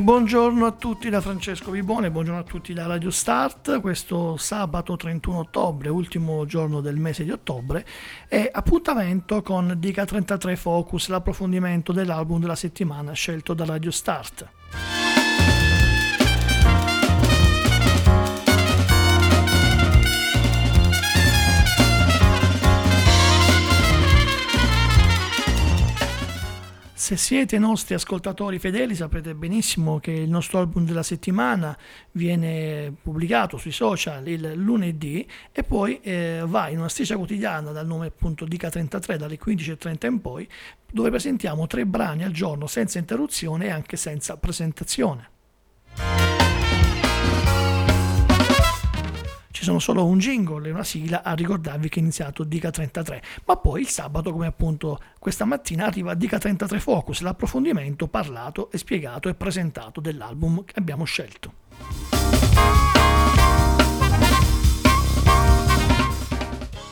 buongiorno a tutti da Francesco Vibone, buongiorno a tutti da Radio Start. Questo sabato 31 ottobre, ultimo giorno del mese di ottobre, è appuntamento con Dica 33 Focus, l'approfondimento dell'album della settimana scelto da Radio Start. Se siete nostri ascoltatori fedeli saprete benissimo che il nostro album della settimana viene pubblicato sui social il lunedì e poi eh, va in una striscia quotidiana dal nome appunto Dica33 dalle 15.30 in poi dove presentiamo tre brani al giorno senza interruzione e anche senza presentazione. Ci sono solo un jingle e una sigla a ricordarvi che è iniziato Dica 33, ma poi il sabato, come appunto questa mattina, arriva Dica 33 Focus, l'approfondimento parlato e spiegato e presentato dell'album che abbiamo scelto.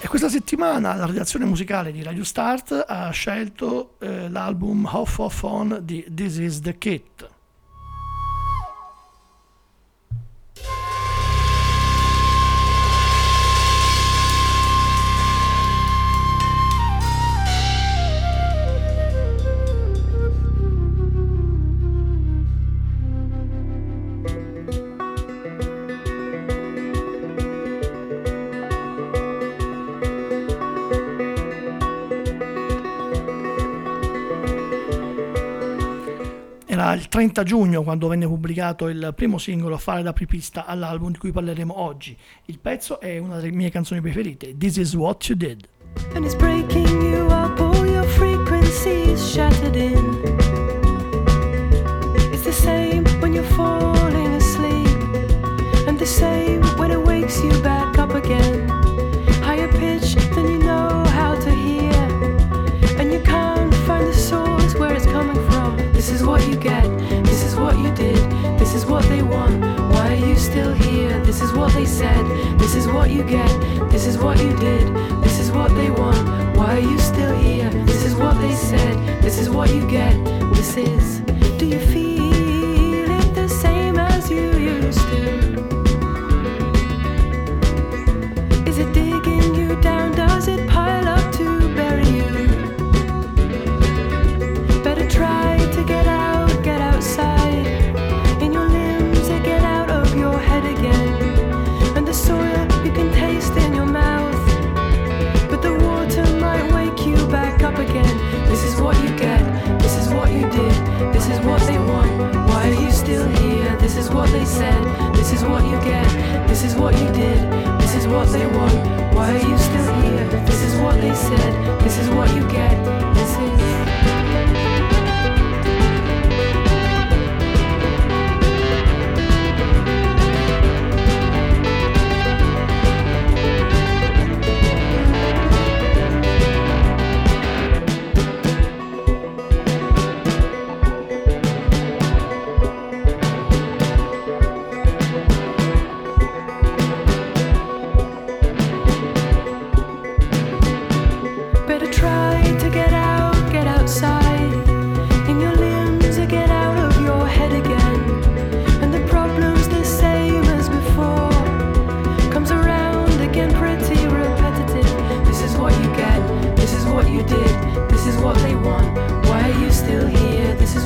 E questa settimana la redazione musicale di Radio Start ha scelto eh, l'album Off of On di This Is The Kit. 30 giugno quando venne pubblicato il primo singolo fare da prepista all'album di cui parleremo oggi. Il pezzo è una delle mie canzoni preferite, This Is What You Did. And it's breaking you up, all your frequencies shattered in. they said, This is what you get, this is what you did, this is what they want. Why are you still here? This is what they said, this is what you get, this is.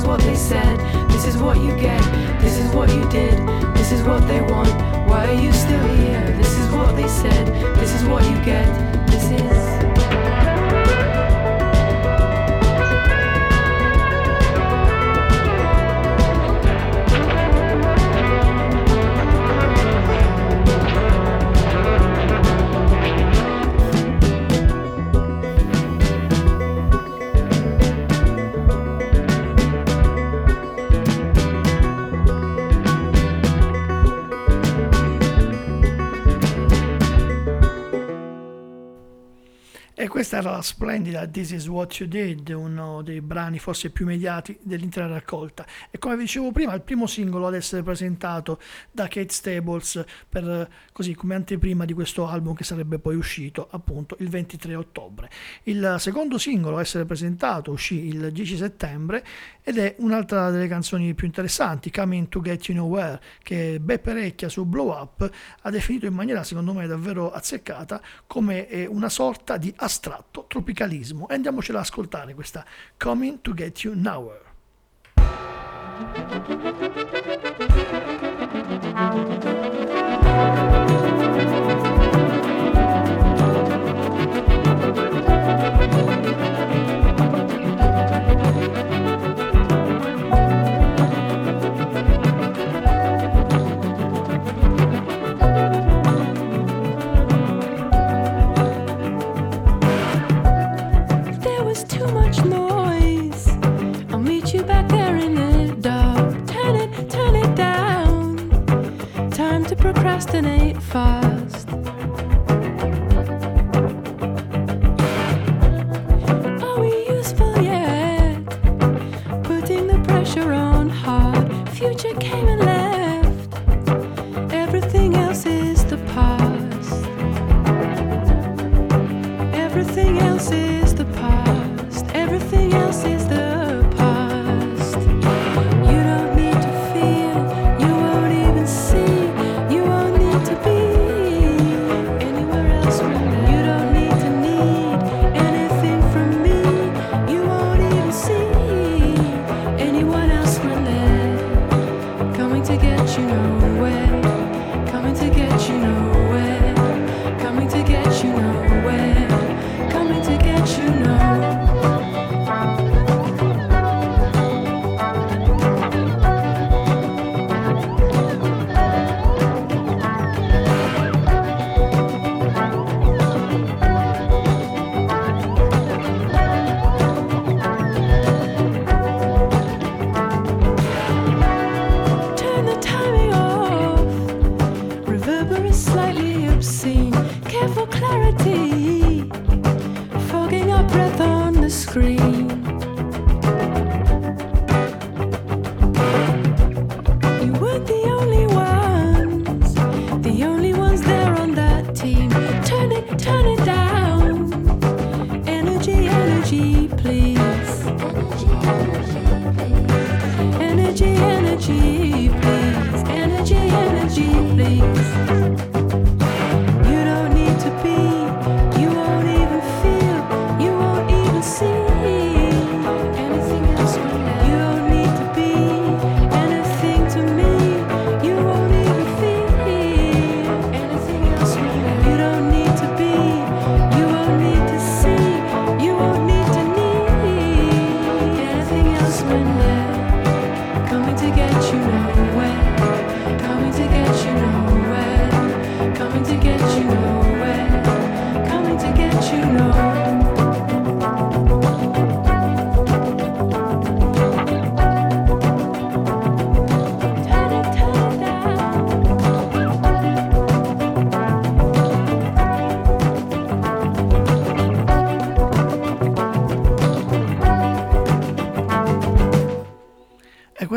what they said, this is what you get, this is what you did, this is what they want. Why are you still here? This is what they said, this is what you get. Questa era la splendida This Is What You Did, uno dei brani forse più immediati dell'intera raccolta. E come vi dicevo prima, il primo singolo ad essere presentato da Kate Stables per, così come anteprima di questo album che sarebbe poi uscito appunto il 23 ottobre. Il secondo singolo a essere presentato uscì il 10 settembre ed è un'altra delle canzoni più interessanti, Coming to Get You Nowhere, che Beppe Recchia su Blow Up ha definito in maniera secondo me davvero azzeccata come una sorta di astratto tropicalismo. E andiamocela ad ascoltare questa Coming to Get You Nowhere. procrastinate destinate far.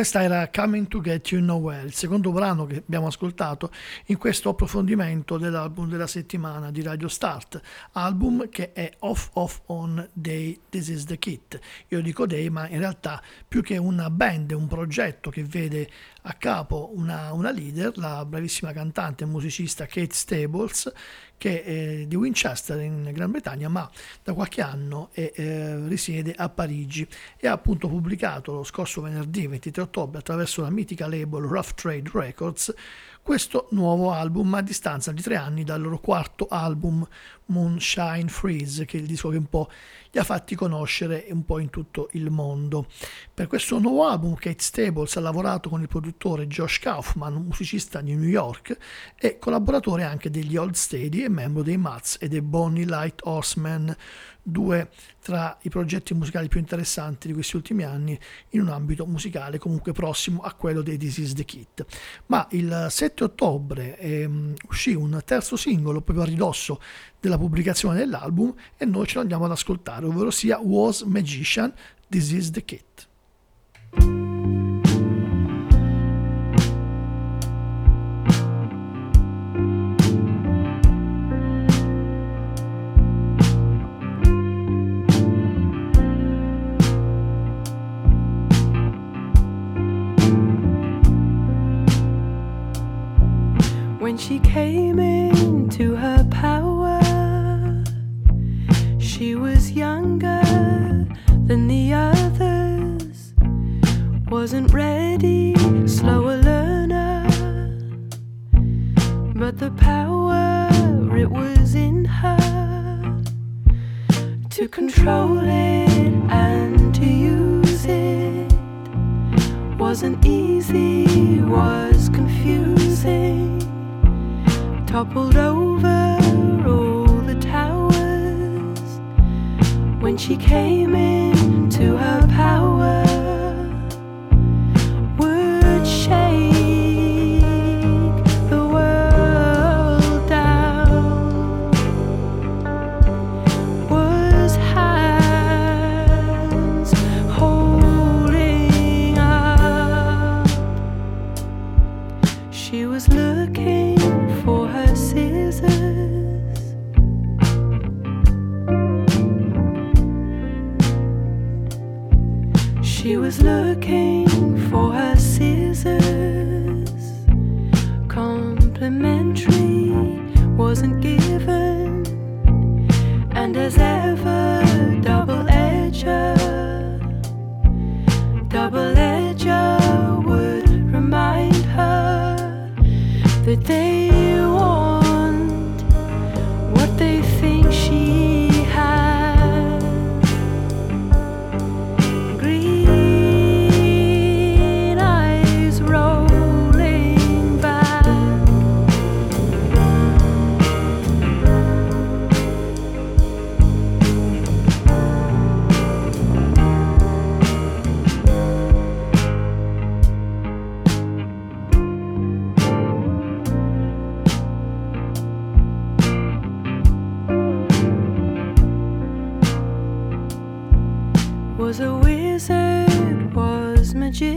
Questa era Coming to Get You Nowhere, il secondo brano che abbiamo ascoltato in questo approfondimento dell'album della settimana di Radio Start, album che è Off Off On Day This Is The Kit. Io dico Day, ma in realtà più che una band, un progetto che vede a capo una, una leader, la bravissima cantante e musicista Kate Stables, che è di Winchester in Gran Bretagna, ma da qualche anno è, eh, risiede a Parigi e ha appunto pubblicato lo scorso venerdì 23 ottobre attraverso la mitica label Rough Trade Records questo nuovo album a distanza di tre anni dal loro quarto album Moonshine Freeze, che è il disco che un po' li ha fatti conoscere un po' in tutto il mondo. Per questo nuovo album Kate Stables ha lavorato con il produttore Josh Kaufman, musicista di New York e collaboratore anche degli Old Steady e membro dei Mats e dei Bonnie Light Horsemen due tra i progetti musicali più interessanti di questi ultimi anni in un ambito musicale comunque prossimo a quello dei This Is The Kid. Ma il 7 ottobre ehm, uscì un terzo singolo proprio a ridosso della pubblicazione dell'album e noi ce lo andiamo ad ascoltare, ovvero sia Was Magician, This Is The Kid. When she came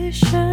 was magician,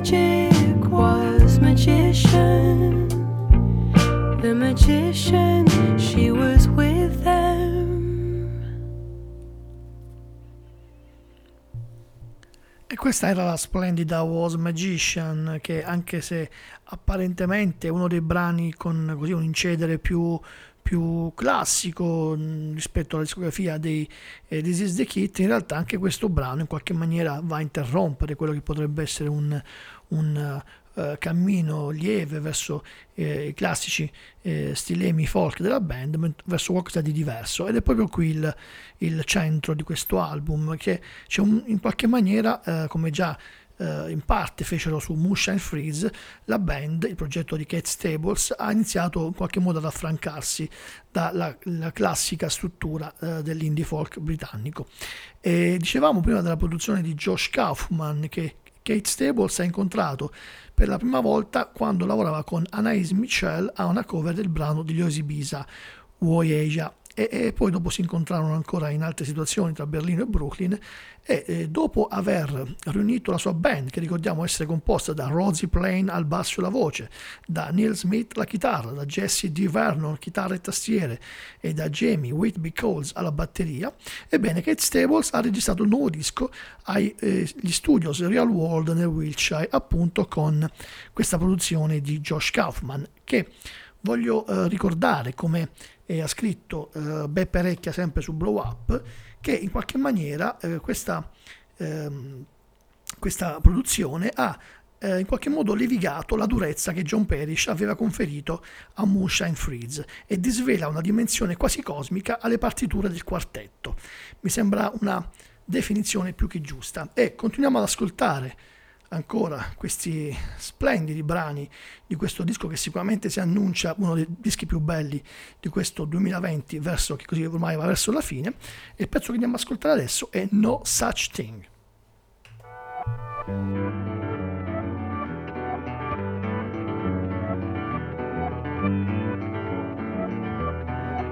magic, was magician, the magician, she was with them. E questa era la splendida Was Magician, che anche se apparentemente è uno dei brani con così un incedere più, più classico mh, rispetto alla discografia dei eh, This is the Kid, in realtà anche questo brano in qualche maniera va a interrompere quello che potrebbe essere un, un eh, cammino lieve verso eh, i classici eh, stilemi folk della band, verso qualcosa di diverso. Ed è proprio qui il, il centro di questo album, che un- in qualche maniera, eh, come già eh, in parte fecero su Moonshine Freeze, la band, il progetto di Kate Stables, ha iniziato in qualche modo ad affrancarsi dalla la classica struttura eh, dell'indie folk britannico. E dicevamo prima della produzione di Josh Kaufman che Kate Stables ha incontrato per la prima volta quando lavorava con Anaïs Mitchell a una cover del brano di Yosi Bisa, Voyager. E, e, poi dopo si incontrarono ancora in altre situazioni tra Berlino e Brooklyn e eh, dopo aver riunito la sua band, che ricordiamo essere composta da Rosie Plain al basso e la voce, da Neil Smith la chitarra, da Jesse D. Vernon chitarra e tastiere e da Jamie Whitby Coles alla batteria, ebbene Kate Stables ha registrato un nuovo disco agli eh, studios Real World nel Wiltshire, appunto con questa produzione di Josh Kaufman, che voglio eh, ricordare come ha scritto eh, Beppe Recchia sempre su Blow Up, che in qualche maniera eh, questa, ehm, questa, produzione ha eh, in qualche modo levigato la durezza che John Parrish aveva conferito a Moonshine Freeze e disvela una dimensione quasi cosmica alle partiture del quartetto. Mi sembra una definizione più che giusta. E continuiamo ad ascoltare ancora questi splendidi brani di questo disco che sicuramente si annuncia uno dei dischi più belli di questo 2020 verso che così ormai va verso la fine e il pezzo che andiamo ad ascoltare adesso è No Such Thing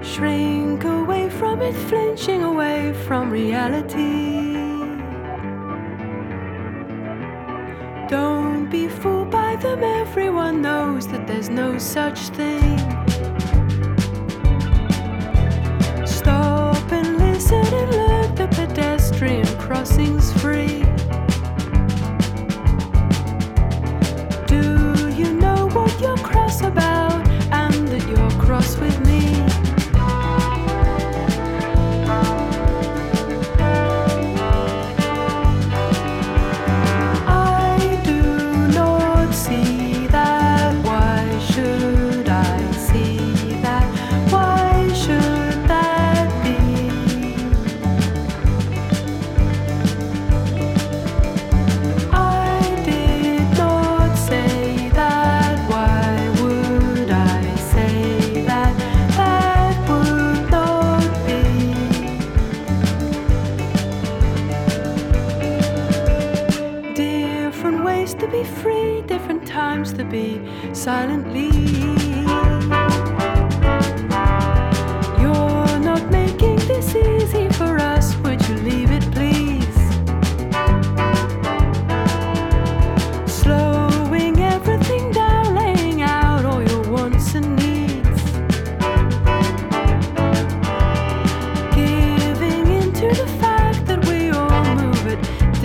Shrink away from it, flinching away from reality. Don't be fooled by them, everyone knows that there's no such thing.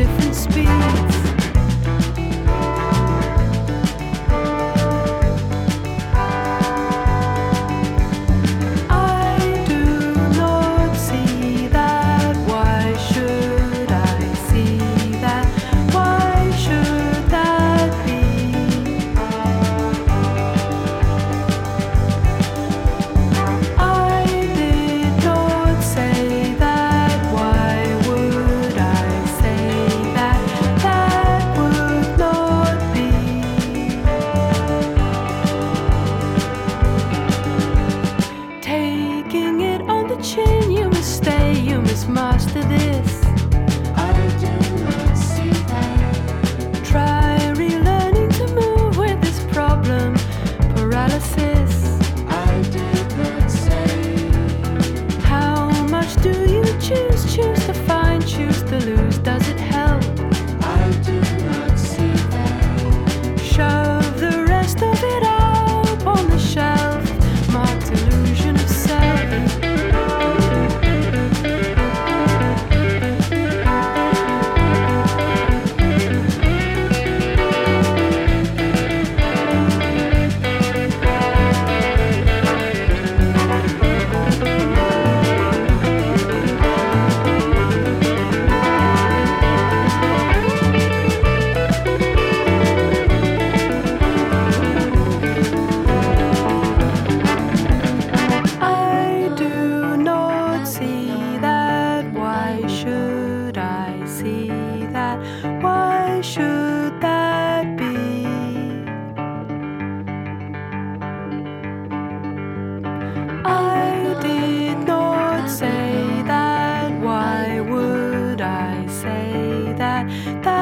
different speeds. that.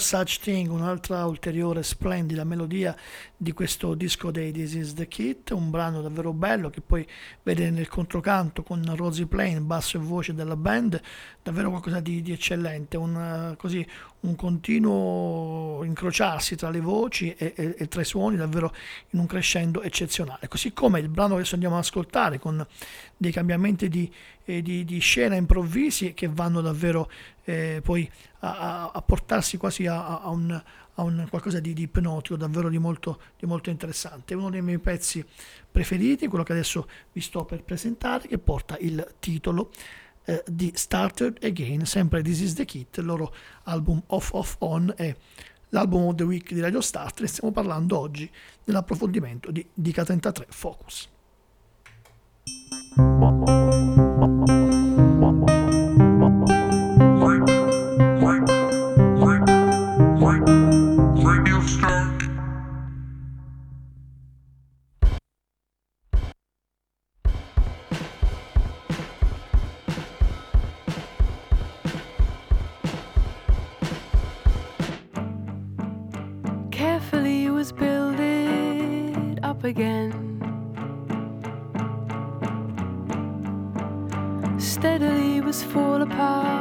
Such Thing, un'altra ulteriore splendida melodia di questo disco dei This Is The Kit, un brano davvero bello che poi vede nel controcanto con Rosie Plain, basso e voce della band, davvero qualcosa di, di eccellente, un, così, un continuo incrociarsi tra le voci e, e, e, tra i suoni davvero in un crescendo eccezionale, così come il brano che andiamo ad ascoltare con dei cambiamenti di, eh, di, di scena improvvisi che vanno davvero eh, poi a, a, portarsi quasi a, a, un, a un, qualcosa di, di ipnotico, davvero di molto, di molto interessante. Uno dei miei pezzi preferiti, quello che adesso vi sto per presentare, che porta il titolo eh, di Started Again, sempre This is the Kit, il loro album Off Off On è l'album of the week di Radio Starter e stiamo parlando oggi dell'approfondimento di DK33 Focus. This is your strength.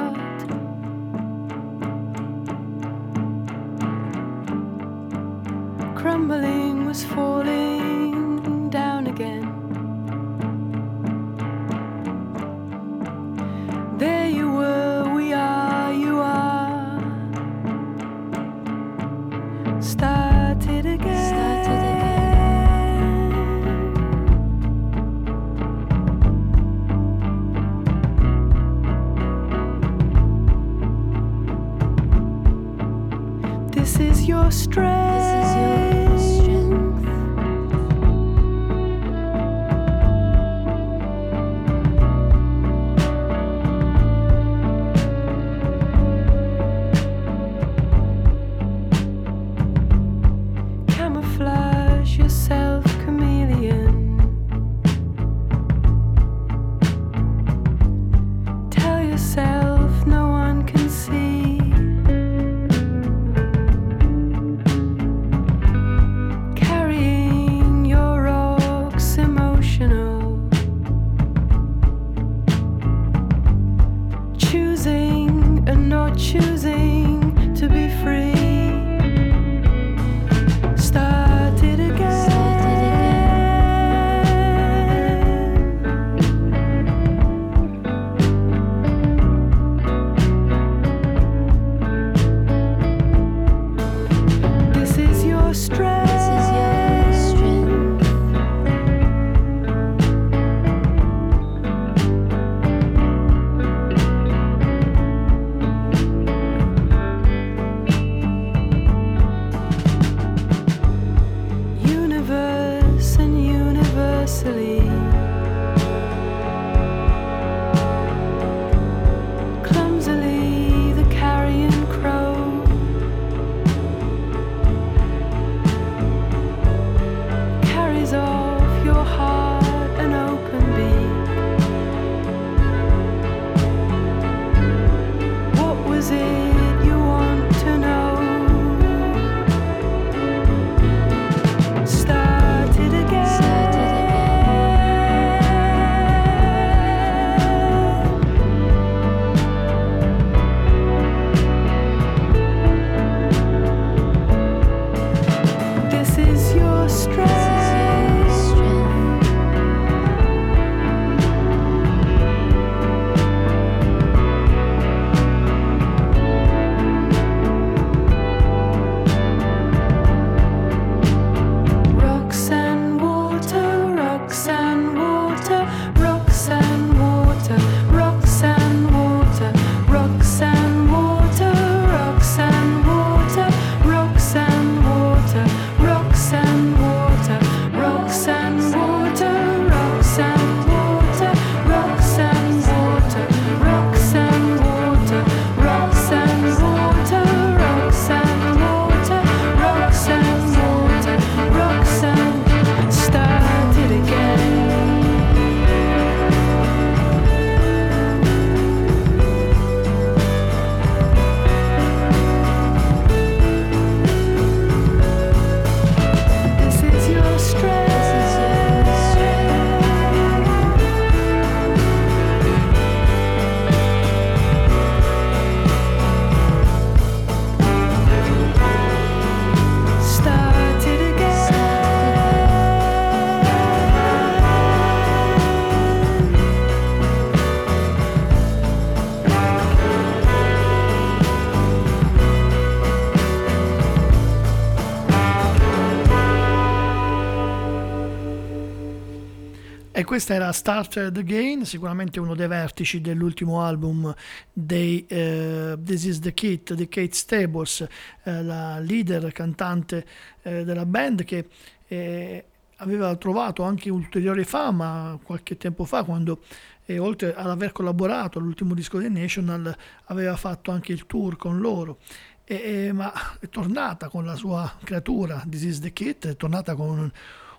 Questa era Started Again, sicuramente uno dei vertici dell'ultimo album dei uh, This Is The Kit di Kate Stables, uh, la leader cantante uh, della band che eh, aveva trovato anche ulteriore fama qualche tempo fa quando e oltre ad aver collaborato all'ultimo disco dei National aveva fatto anche il tour con loro. E, e, ma è tornata con la sua creatura This is the Kit è tornata con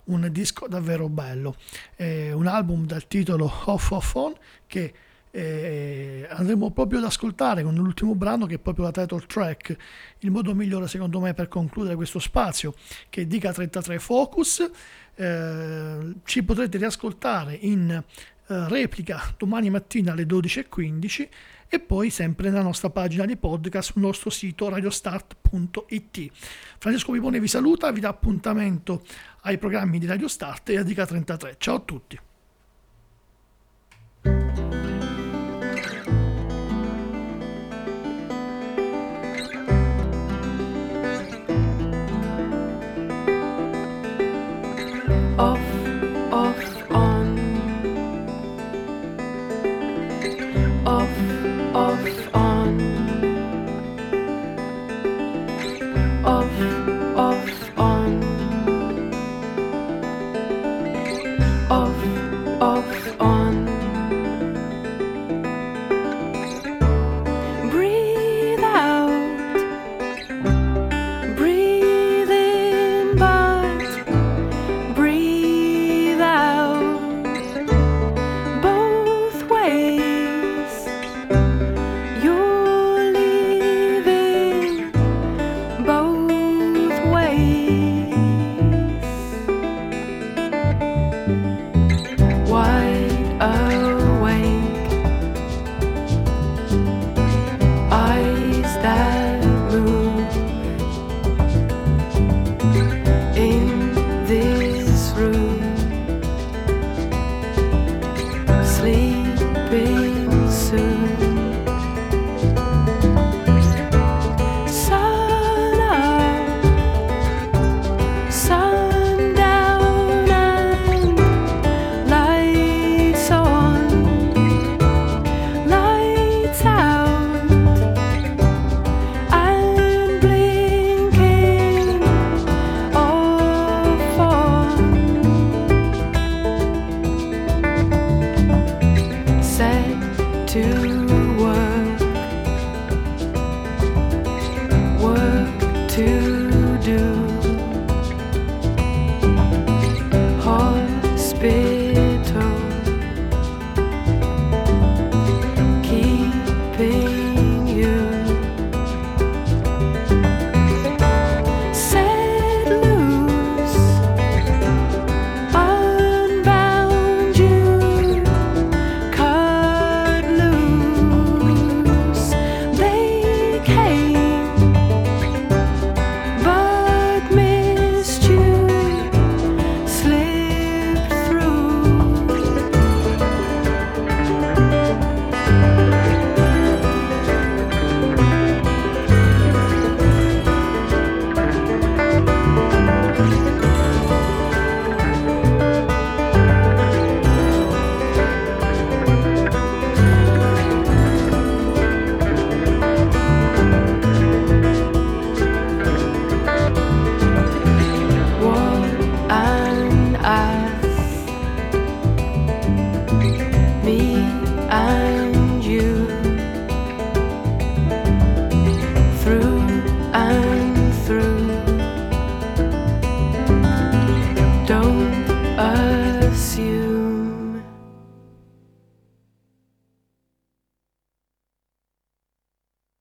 un, disco davvero bello. È un album dal titolo Off Off On che eh, andremo proprio ad ascoltare con l'ultimo brano che è proprio la title track. Il modo migliore secondo me per concludere questo spazio che è Dica 33 Focus eh, ci potrete riascoltare in eh, replica domani mattina alle 12.15 e poi sempre nella nostra pagina di podcast sul nostro sito radiostart.it. Francesco Vipone vi saluta, vi dà appuntamento ai programmi di Radio Start e a Dica 33. Ciao a tutti. thank you